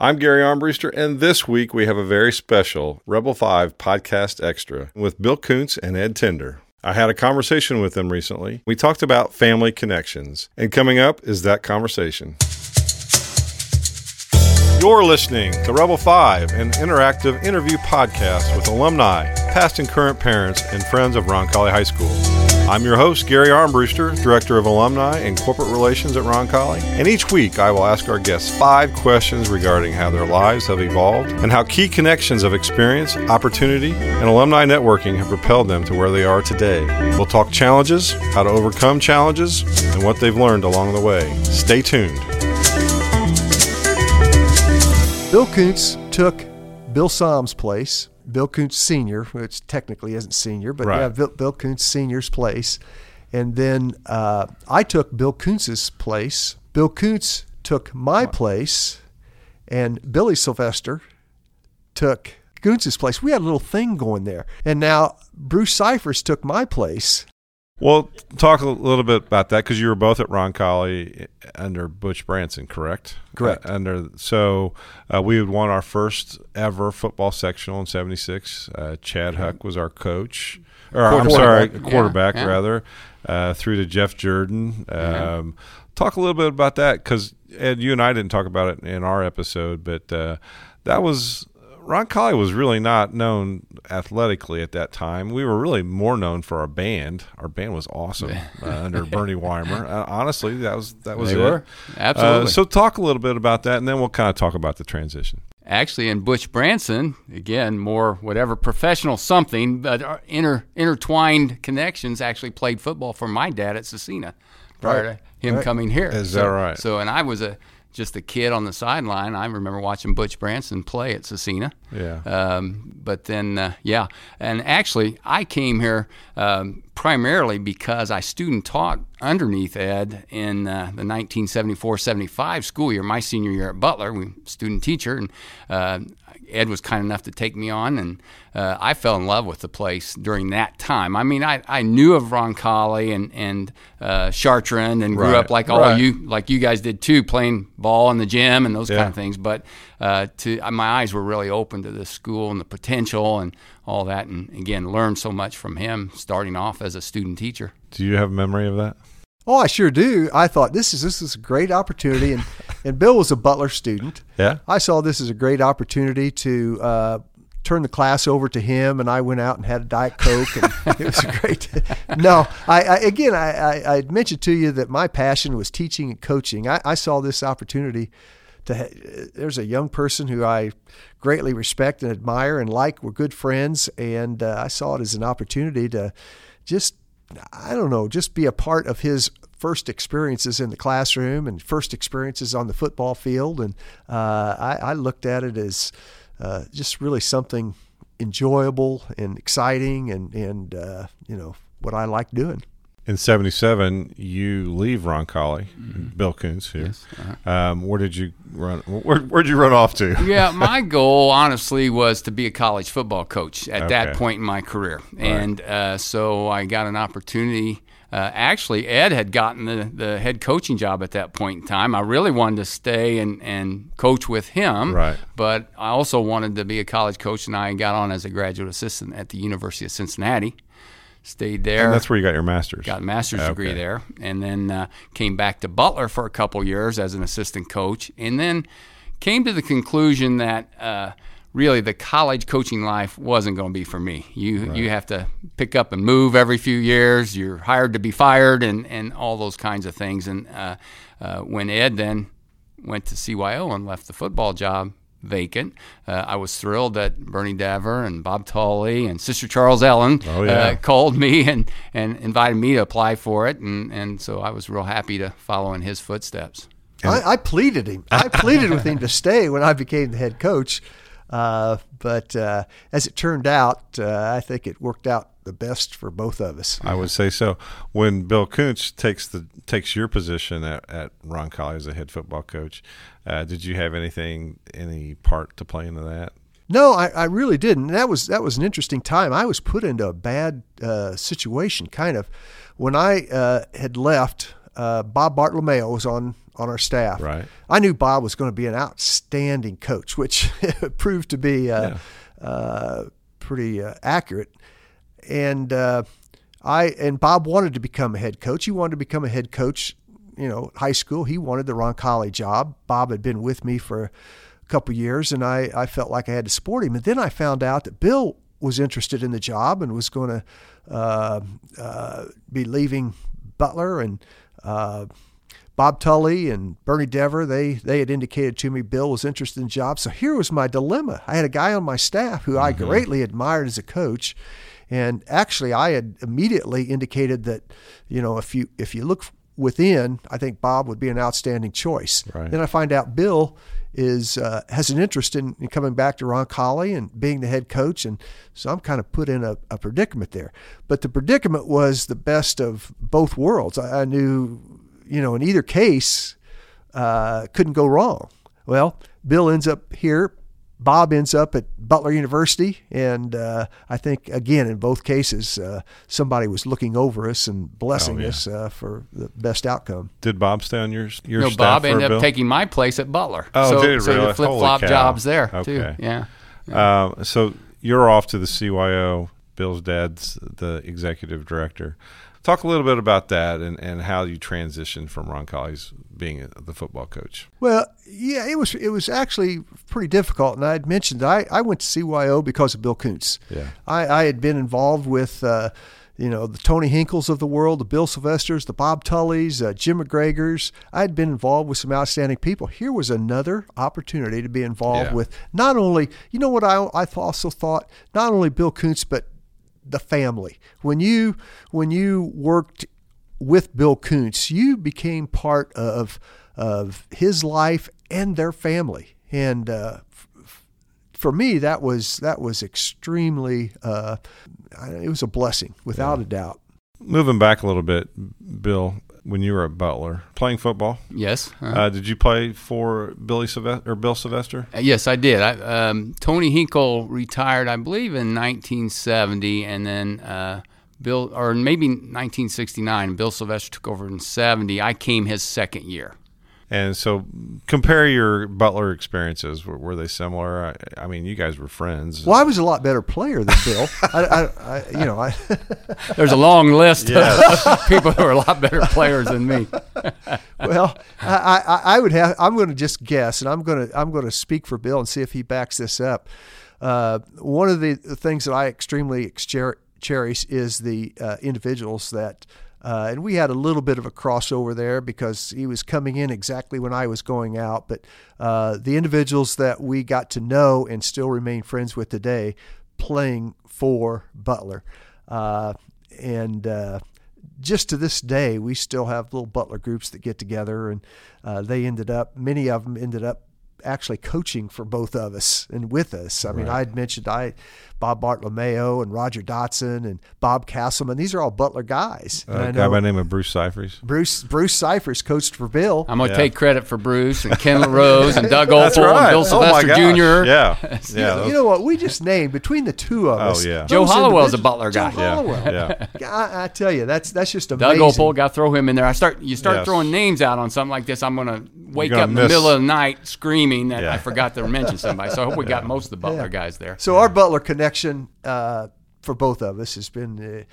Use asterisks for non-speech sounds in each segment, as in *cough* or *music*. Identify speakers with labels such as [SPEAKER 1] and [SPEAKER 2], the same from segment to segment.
[SPEAKER 1] I'm Gary Armbruster, and this week we have a very special Rebel 5 podcast extra with Bill Kuntz and Ed Tinder. I had a conversation with them recently. We talked about family connections, and coming up is that conversation. You're listening to Rebel 5, an interactive interview podcast with alumni, past and current parents, and friends of Roncalli High School. I'm your host, Gary Armbruster, Director of Alumni and Corporate Relations at Roncalli. And each week I will ask our guests five questions regarding how their lives have evolved and how key connections of experience, opportunity, and alumni networking have propelled them to where they are today. We'll talk challenges, how to overcome challenges, and what they've learned along the way. Stay tuned.
[SPEAKER 2] Bill Kuntz took Bill Som's place, Bill Kuntz Sr., which technically isn't senior, but
[SPEAKER 1] Right.
[SPEAKER 2] yeah, Bill, Bill Kuntz Sr.'s place. And then uh, I took Bill Kuntz's place. Bill Kuntz took my place, and Billy Sylvester took Kuntz's place. We had a little thing going there. And now Bruce Cyphers took my place.
[SPEAKER 1] Well, talk a little bit about that because you were both at Roncalli under Butch Branson, correct?
[SPEAKER 2] Correct.
[SPEAKER 1] Uh, under so uh, we had won our first ever football sectional in '76. Uh, Chad Huck was our coach, or I'm sorry,
[SPEAKER 3] Quarterback. Yeah, yeah.
[SPEAKER 1] rather. Uh, through to Jeff Jordan. Um, Talk a little bit about that because Ed, you and I didn't talk about it in our episode, but uh, that was Roncalli was really not known athletically at that time. We were really more known for our band. Our band was awesome *laughs* uh, under Bernie Weimer. Uh, honestly, that was that was
[SPEAKER 3] They
[SPEAKER 1] it.
[SPEAKER 3] were. Absolutely.
[SPEAKER 1] Uh, so talk a little bit about that, and then we'll kind of talk about the transition.
[SPEAKER 3] Actually, in Butch Branson, again, more whatever professional something, but inter, intertwined connections actually played football for my dad at Scecina prior
[SPEAKER 2] Right.
[SPEAKER 3] to him
[SPEAKER 2] Right.
[SPEAKER 3] coming here.
[SPEAKER 1] Is
[SPEAKER 3] so,
[SPEAKER 1] that right?
[SPEAKER 3] So, and I was a just a kid on the sideline. I remember watching Butch Branson play at Scecina.
[SPEAKER 1] Yeah.
[SPEAKER 3] Um, but then, uh, yeah, and actually, I came here um, primarily because I student taught underneath Ed in uh, the 1974-75 school year, my senior year at Butler. We student teacher, and uh, Ed was kind enough to take me on, and uh, I fell in love with the place during that time. I mean, I, I knew of Roncalli and and uh, Chartrand, and grew
[SPEAKER 1] Right.
[SPEAKER 3] up like all
[SPEAKER 1] Right.
[SPEAKER 3] you like you guys did too, playing ball in the gym and those
[SPEAKER 1] Yeah.
[SPEAKER 3] kind of things. But uh, to uh, my eyes were really open to this school and the potential and all that, and again, learned so much from him starting off as a student teacher.
[SPEAKER 1] Do you have memory of that?
[SPEAKER 2] Oh, I sure do. I thought this is this is a great opportunity, and *laughs* and Bill was a Butler student.
[SPEAKER 1] Yeah.
[SPEAKER 2] I saw this as a great opportunity to uh, turn the class over to him, and I went out and had a diet coke, and it was *laughs* great. *laughs* no, I, I again, I, I I mentioned to you that my passion was teaching and coaching. I, I saw this opportunity to. Ha- there's a young person who I greatly respect and admire and like. We're good friends, and uh, I saw it as an opportunity to just I don't know, just be a part of his first experiences in the classroom and first experiences on the football field. And uh, I, I looked at it as uh, just really something enjoyable and exciting and, and uh, you know, what I like doing.
[SPEAKER 1] In '77, you leave Roncalli, Bill Kuntz here. um, where did you run? Where, where'd you run off to?
[SPEAKER 3] yeah, *laughs* my goal honestly was to be a college football coach at that point in my career, and uh, so I got an opportunity. Uh, actually, Ed had gotten the, the head coaching job at that point in time. I really wanted to stay and, and coach with him,
[SPEAKER 1] Right.
[SPEAKER 3] but I also wanted to be a college coach, and I got on as a graduate assistant at the University of Cincinnati. Stayed there
[SPEAKER 1] And that's where you got your master's.
[SPEAKER 3] got a master's degree there, and then uh, came back to Butler for a couple years as an assistant coach, and then came to the conclusion that uh, really the college coaching life wasn't going to be for me. You you have to pick up and move every few years. You're hired to be fired, and and all those kinds of things. And uh, uh, when Ed then went to CYO and left the football job vacant. Uh, I was thrilled that Bernie Daver and Bob Tully and Sister Charles Ellen
[SPEAKER 1] Oh, yeah.
[SPEAKER 3] uh, called me and, and invited me to apply for it, and, and so I was real happy to follow in his footsteps.
[SPEAKER 2] I, I pleaded him. I pleaded with him to stay when I became the head coach. Uh, but uh, as it turned out, uh, I think it worked out the best for both of us.
[SPEAKER 1] I would say so. When Bill Kuntz takes the takes your position at, at Roncalli as a head football coach, uh, did you have anything any part to play into that?
[SPEAKER 2] No, I, I really didn't. That was that was an interesting time. I was put into a bad uh, situation, kind of, when I uh, had left. Uh, Bob Bartolomeo was on on our staff.
[SPEAKER 1] Right.
[SPEAKER 2] I knew Bob was going to be an outstanding coach, *laughs* which *laughs* proved to be uh,
[SPEAKER 1] Yeah.
[SPEAKER 2] uh, pretty uh, accurate. And uh, I and Bob wanted to become a head coach. He wanted to become a head coach. You know, high school. He wanted the Ron Roncalli job. Bob had been with me for a couple years, and I, I felt like I had to support him. And then I found out that Bill was interested in the job and was going to uh, uh, be leaving Butler and. Bob Tully and Bernie Dever, they they had indicated to me Bill was interested in jobs. So here was my dilemma. I had a guy on my staff who I greatly admired as a coach, and actually I had immediately indicated that, you know, if you if you look within, I think Bob would be an outstanding choice.
[SPEAKER 1] Right.
[SPEAKER 2] Then I find out Bill is uh, has an interest in, in coming back to Roncalli and being the head coach, and so I'm kind of put in a, a predicament there. But the predicament was the best of both worlds. I, I knew, you know, in either case, uh, couldn't go wrong. Well, Bill ends up here. Bob ends up at Butler University, and uh, I think again in both cases, uh, somebody was looking over us and blessing
[SPEAKER 1] Oh, yeah.
[SPEAKER 2] us uh, for the best outcome.
[SPEAKER 1] Did Bob stay on your your
[SPEAKER 3] No,
[SPEAKER 1] staff
[SPEAKER 3] Bob ended up
[SPEAKER 1] Bill?
[SPEAKER 3] taking my place at Butler.
[SPEAKER 1] Oh,
[SPEAKER 3] so,
[SPEAKER 1] did he
[SPEAKER 3] so
[SPEAKER 1] really?
[SPEAKER 3] the flip flop jobs there too.
[SPEAKER 1] Okay.
[SPEAKER 3] Yeah.
[SPEAKER 1] Uh, so you're off to the CYO. Bill's dad's the executive director. Talk a little bit about that and, and how you transitioned from Roncalli's being a, the football coach.
[SPEAKER 2] Well, yeah, it was it was actually pretty difficult, and I had mentioned I, I went to CYO because of Bill Kuntz.
[SPEAKER 1] Yeah.
[SPEAKER 2] I, I had been involved with uh, you know the Tony Hinkles of the world, the Bill Sylvesters, the Bob Tullys, uh, Jim McGregors. I had been involved with some outstanding people. Here was another opportunity to be involved
[SPEAKER 1] Yeah.
[SPEAKER 2] with not only you know what I I also thought not only Bill Kuntz but the family. When you when you worked with Bill Kuntz, you became part of of his life and their family. And uh, f- for me, that was that was extremely. Uh, it was a blessing, without a doubt.
[SPEAKER 1] Moving back a little bit, Bill, when you were at Butler playing football,
[SPEAKER 3] Yes. uh,
[SPEAKER 1] uh, did you play for Billy Sylvester or Bill Sylvester?
[SPEAKER 3] Uh, Yes, I did. I, um, Tony Hinkle retired, I believe, in 1970, and then uh, Bill, or maybe 1969. Bill Sylvester took over in 70. I came his second year.
[SPEAKER 1] And so, compare your Butler experiences. Were, were they similar? I, I mean, you guys were friends.
[SPEAKER 2] Well, I was a lot better player than Bill. *laughs* I, I, I, you know, I, *laughs*
[SPEAKER 3] There's a long list
[SPEAKER 1] Yes.
[SPEAKER 3] of *laughs* people who are a lot better players than me.
[SPEAKER 2] well, I, I, I would have. I'm going to just guess, and I'm going to I'm going to speak for Bill and see if he backs this up. Uh, one of the things that I extremely excher- cherish is the uh, individuals that, uh, and we had a little bit of a crossover there because he was coming in exactly when I was going out. But uh, the individuals that we got to know and still remain friends with today, playing for Butler, uh, and. Uh, just to this day, we still have little Butler groups that get together, and uh, they ended up, many of them ended up actually coaching for both of us and with us. I mean, I had mentioned I, Bob Bartolomeo and Roger Dotson and Bob Castleman. These are all Butler guys. And
[SPEAKER 1] a
[SPEAKER 2] I
[SPEAKER 1] guy by the name of Bruce Cyphers.
[SPEAKER 2] Bruce Bruce Cyphers coached for Bill.
[SPEAKER 3] I'm going to
[SPEAKER 1] Yeah.
[SPEAKER 3] take credit for Bruce and Ken LaRose and Doug *laughs* Opel and Bill
[SPEAKER 1] Oh
[SPEAKER 3] Sylvester
[SPEAKER 1] gosh.
[SPEAKER 3] Jr.
[SPEAKER 1] Yeah, *laughs* yeah.
[SPEAKER 2] you know what? We just named between the two of us.
[SPEAKER 1] Oh,
[SPEAKER 2] us.
[SPEAKER 1] yeah.
[SPEAKER 3] Joe
[SPEAKER 2] those
[SPEAKER 3] Hollowell's a Butler guy.
[SPEAKER 2] Joe
[SPEAKER 1] Yeah,
[SPEAKER 2] Hollowell.
[SPEAKER 1] yeah.
[SPEAKER 2] I, I tell you, that's that's just
[SPEAKER 3] Doug
[SPEAKER 2] amazing.
[SPEAKER 3] Opel, got to throw him in there. I start, you start
[SPEAKER 1] Yes.
[SPEAKER 3] throwing names out on something like this. I'm going to wake
[SPEAKER 1] gonna
[SPEAKER 3] up in the middle of the night screaming that
[SPEAKER 1] Yeah.
[SPEAKER 3] I forgot to mention somebody. So I hope we got most of the Butler
[SPEAKER 2] Yeah.
[SPEAKER 3] guys there.
[SPEAKER 2] So our Butler connection uh, for both of us has been uh,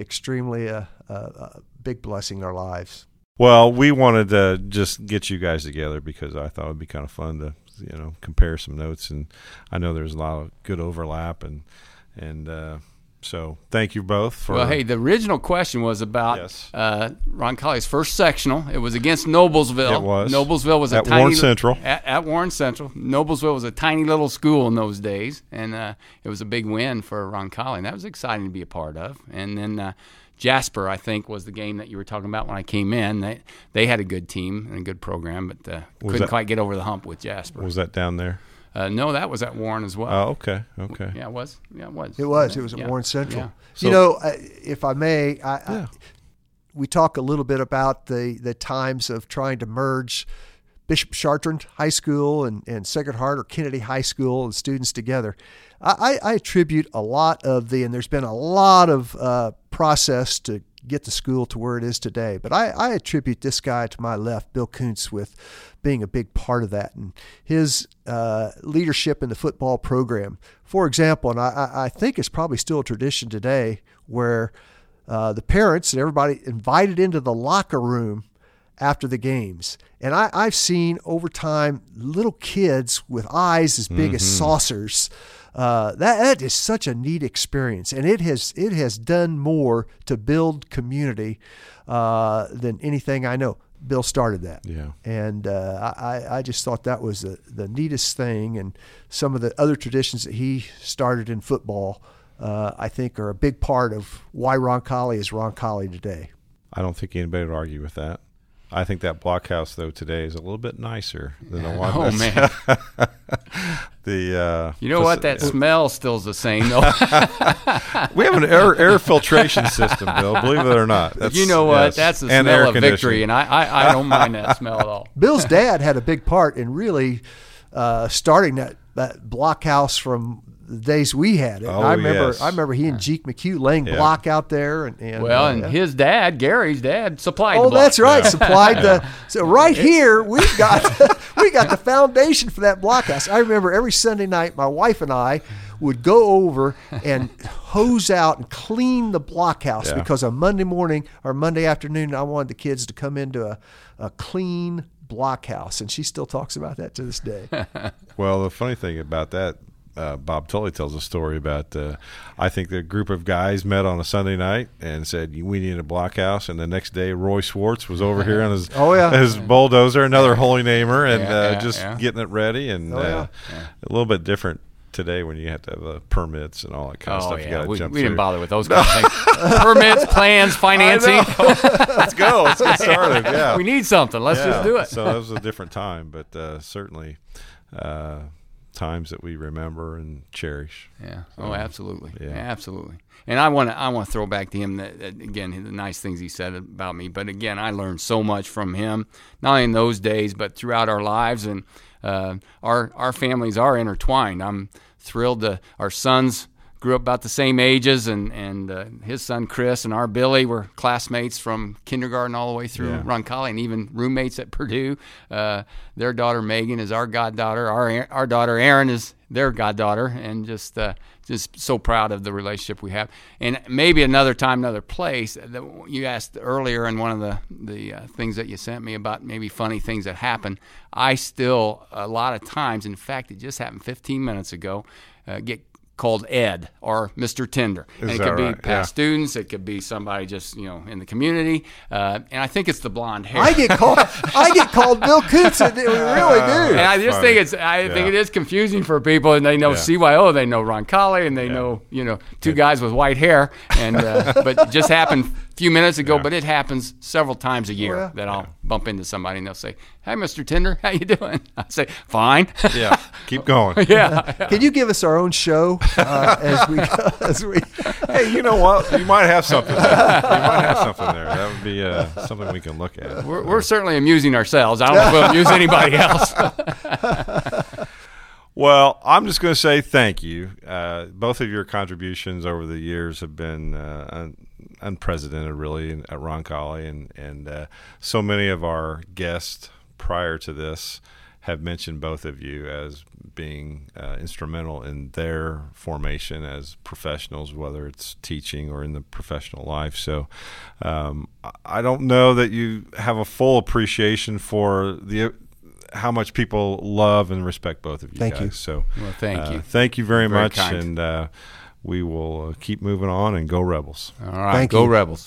[SPEAKER 2] extremely a, a, a big blessing in our lives.
[SPEAKER 1] Well, we wanted to just get you guys together because I thought it'd be kind of fun to you know compare some notes, and I know there's a lot of good overlap, and and uh, so thank you both for.
[SPEAKER 3] Well, hey, the original question was about
[SPEAKER 1] Yes.
[SPEAKER 3] uh, Roncalli's first sectional. It was against Noblesville.
[SPEAKER 1] It was.
[SPEAKER 3] Noblesville was a
[SPEAKER 1] At
[SPEAKER 3] tiny
[SPEAKER 1] Warren Central.
[SPEAKER 3] At, at Warren Central, Noblesville was a tiny little school in those days, and uh, it was a big win for Roncalli. And that was exciting to be a part of. And then uh, Jasper, I think, was the game that you were talking about when I came in. They they had a good team and a good program, but uh, couldn't
[SPEAKER 1] that-
[SPEAKER 3] quite get over the hump with Jasper.
[SPEAKER 1] was that down there?
[SPEAKER 3] Uh, no, that was at Warren as well.
[SPEAKER 1] Oh, okay, okay.
[SPEAKER 3] Yeah, it was. Yeah, it was.
[SPEAKER 2] It was. It was at
[SPEAKER 3] Yeah.
[SPEAKER 2] Warren Central.
[SPEAKER 3] Yeah.
[SPEAKER 1] So-
[SPEAKER 2] you know, uh, if I may, I,
[SPEAKER 1] Yeah.
[SPEAKER 2] I, we talk a little bit about the the times of trying to merge Bishop Chartrand High School and, and Sacred Heart or Kennedy High School and students together. I, I I attribute a lot of the, and there's been a lot of uh, process to get the school to where it is today. But I, I attribute this guy to my left, Bill Kuntz, with being a big part of that and his uh, leadership in the football program. For example, and I, I think it's probably still a tradition today where uh, the parents and everybody invited into the locker room after the games. And I, I've seen over time little kids with eyes as big mm-hmm. as saucers. Uh, that that is such a neat experience, and it has it has done more to build community uh, than anything I know. Bill started that,
[SPEAKER 1] yeah,
[SPEAKER 2] and uh, I I just thought that was the the neatest thing, and some of the other traditions that he started in football. Uh, I think are a big part of why Roncalli is Roncalli today.
[SPEAKER 1] I don't think anybody would argue with that. I think that blockhouse though today is a little bit nicer than the one.
[SPEAKER 3] Oh man, *laughs*
[SPEAKER 1] the uh,
[SPEAKER 3] you know what? That smell still's the same though. *laughs*
[SPEAKER 1] we have an air air filtration system, Bill. Believe it or not.
[SPEAKER 3] That's, you know what? Yes. That's the and smell of victory, and I, I, I don't mind that smell at all. *laughs*
[SPEAKER 2] Bill's dad had a big part in really uh, starting that that blockhouse from the days we had it. Oh, I remember yes. I remember he and Jeek McHugh laying yeah. block out there and, and
[SPEAKER 3] well uh, and his dad Gary's dad supplied
[SPEAKER 2] oh that's right yeah. supplied the *laughs* so right here we've got *laughs* we got the foundation for that blockhouse I remember every Sunday night my wife and I would go over and *laughs* hose out and clean the blockhouse yeah. because on Monday morning or Monday afternoon I wanted the kids to come into a, a clean blockhouse and she still talks about that to this day
[SPEAKER 1] well the funny thing about that uh, Bob Tully tells a story about. Uh, I think the group of guys met on a Sunday night and said we need a blockhouse, and the next day Roy Swartz was over here on his *laughs*
[SPEAKER 2] oh yeah
[SPEAKER 1] his bulldozer, another holy namer, and yeah, uh, yeah, just yeah. getting it ready, and oh, uh, a little bit different today when you have to have uh, permits and all that kind of
[SPEAKER 3] oh,
[SPEAKER 1] stuff.
[SPEAKER 3] Yeah. we, we didn't bother with those kind of things. *laughs* permits, plans, financing. *laughs*
[SPEAKER 1] Let's go. Let's get started. Yeah.
[SPEAKER 3] We need something. Let's
[SPEAKER 1] yeah.
[SPEAKER 3] just do it.
[SPEAKER 1] so that was a different time, but uh, certainly uh, times that we remember and cherish.
[SPEAKER 3] Yeah. Oh, absolutely. Yeah. absolutely. And I want to I want to throw back to him that, that, again the nice things he said about me. But again, I learned so much from him, not only in those days, but throughout our lives. And uh, our our families are intertwined. I'm thrilled to our sons grew up about the same ages, and and uh, his son Chris and our Billy were classmates from kindergarten all the way through yeah. Roncalli, and even roommates at Purdue. Uh, their daughter Megan is our goddaughter. Our our daughter Erin is their goddaughter, and just uh, just so proud of the relationship we have. And maybe another time, another place. You asked earlier in one of the the uh, things that you sent me about maybe funny things that happen. I still a lot of times, in fact, it just happened 15 minutes ago. Uh, get called Ed or Mr. Tinder.
[SPEAKER 1] Is
[SPEAKER 3] and
[SPEAKER 1] it could
[SPEAKER 3] right?
[SPEAKER 1] be
[SPEAKER 3] past yeah. students, it could be somebody just you know in the community, uh, and I think it's the blonde hair.
[SPEAKER 2] I get called, I get called Bill Kuntz. We *laughs* really do.
[SPEAKER 3] And I just funny. think it's, I yeah. think it is confusing for people, and they know yeah. CYO, they know Roncalli, and they know you know two guys with white hair, and uh, but it just happened few minutes ago, yeah. but it happens several times a year oh, yeah. that I'll yeah. bump into somebody and they'll say, "Hey, Mr. Tinder, how you doing?" *laughs* I say, "Fine."
[SPEAKER 1] Yeah, keep going. *laughs*
[SPEAKER 3] yeah.
[SPEAKER 2] Can you give us our own show uh, as we as we? *laughs*
[SPEAKER 1] hey, you know what? You might have something. There. You might have something there. That would be uh, something we can look at.
[SPEAKER 3] We're, we're certainly amusing ourselves. I don't know if we'll amuse anybody else.
[SPEAKER 1] Well, I'm just going to say thank you. Uh, both of your contributions over the years have been uh, unprecedented, really, at Roncalli, and and uh, so many of our guests prior to this have mentioned both of you as being uh, instrumental in their formation as professionals, whether it's teaching or in the professional life. So, um, I don't know that you have a full appreciation for the how much people love and respect both of you
[SPEAKER 2] thank
[SPEAKER 1] guys.
[SPEAKER 2] You.
[SPEAKER 1] So,
[SPEAKER 3] well, thank uh, you,
[SPEAKER 1] thank you very, very much, kind. and uh, we will uh, keep moving on and go Rebels.
[SPEAKER 3] All right, Thank go you. Rebels.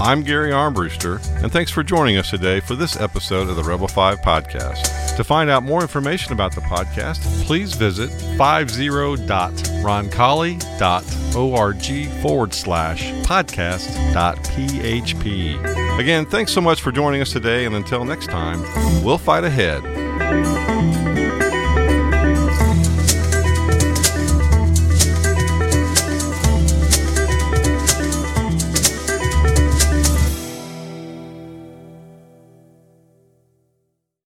[SPEAKER 1] I'm Gary Armbruster, and thanks for joining us today for this episode of the Rebel 5 podcast. To find out more information about the podcast, please visit 50.roncalli.org forward slash podcast.php. Again, thanks so much for joining us today, and until next time, we'll fight ahead.